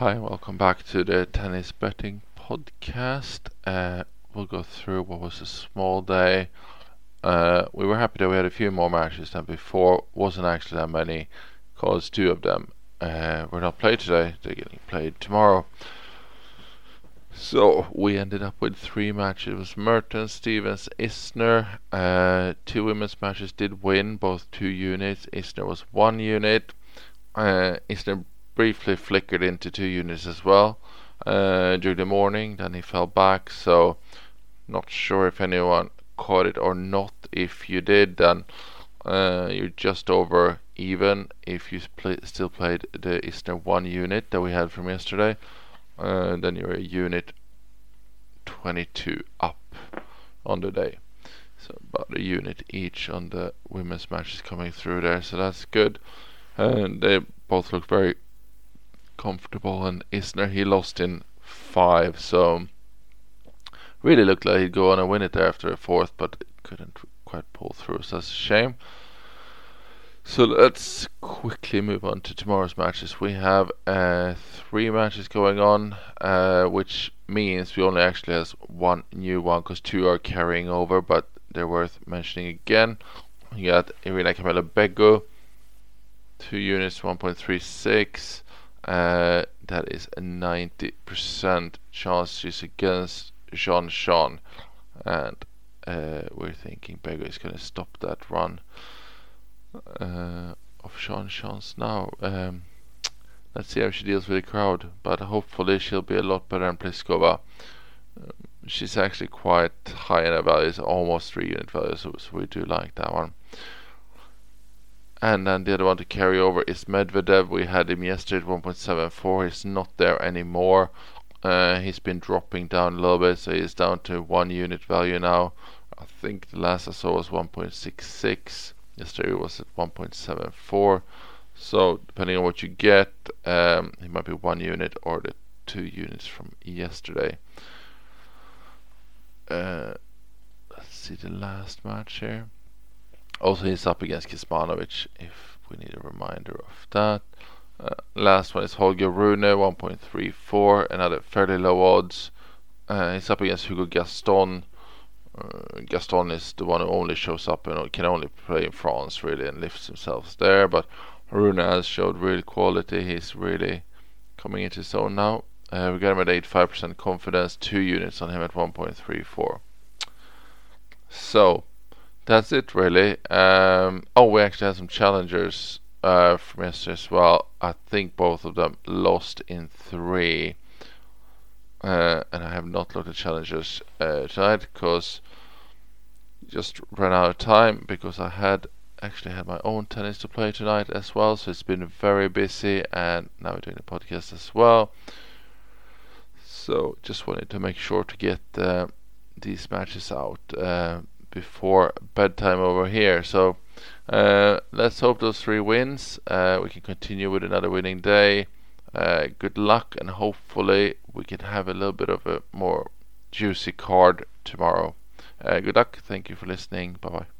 Hi, welcome back to the tennis betting podcast. Uh, we'll go through what was a small day. Uh, we were happy that we had a few more matches than before. Wasn't actually that many, cause two of them uh, were not played today. They're getting played tomorrow. So we ended up with three matches. It was Mertens, Stephens, Isner. Uh, two women's matches did win, both two units. Isner was one unit. Uh, Isner briefly flickered into two units as well uh, during the morning. Then he fell back. So not sure if anyone caught it or not. If you did, then uh, you're just over even. If you still played the Isner one unit that we had from yesterday, uh, then you're a unit 22 up on the day. So about a unit each on the women's matches coming through there. So that's good. And they both look very comfortable. And Isner, he lost in five, so really looked like he'd go on and win it there after a fourth, but couldn't quite pull through, so that's a shame. So let's quickly move on to tomorrow's matches. We have uh, three matches going on, uh, which means we only actually has one new one because two are carrying over, but they're worth mentioning again. We got Irina Camelia Begu, two units, 1.36. Uh, that is a 90% chance she's against Jeanjean. And uh, we're thinking Begu is going to stop that run uh, of Jeanjean's now. Um, let's see how she deals with the crowd, but hopefully she'll be a lot better than Pliskova. Um, she's actually quite high in her values, almost 3 unit values, so, so we do like that one. And then the other one to carry over is Medvedev. We had him yesterday at 1.74. He's not there anymore. Uh, he's been dropping down a little bit, so he's down to one unit value now. I think the last I saw was 1.66. Yesterday was at 1.74. So depending on what you get, um, it might be one unit or the two units from yesterday. Uh, let's see the last match here. Also, he's up against Kecmanovic, if we need a reminder of that. Uh, last one is Holger Rune, 1.34, another fairly low odds. Uh, he's up against Hugo Gaston. Uh, Gaston is the one who only shows up and can only play in France, really, and lifts himself there. But Rune has showed real quality. He's really coming into his own now. Uh, we got him at 85% confidence, two units on him at 1.34. So, that's it really. Um, oh, we actually had some challengers uh, from yesterday as well. I think both of them lost in three. Uh, and I have not looked at challengers uh, tonight because just ran out of time because I had actually had my own tennis to play tonight as well. So it's been very busy, and now we're doing the podcast as well. So just wanted to make sure to get uh, these matches out uh, before bedtime over here. So uh, let's hope those three wins. Uh, we can continue with another winning day. Uh, good luck, and hopefully we can have a little bit of a more juicy card tomorrow. Uh, good luck. Thank you for listening. Bye bye.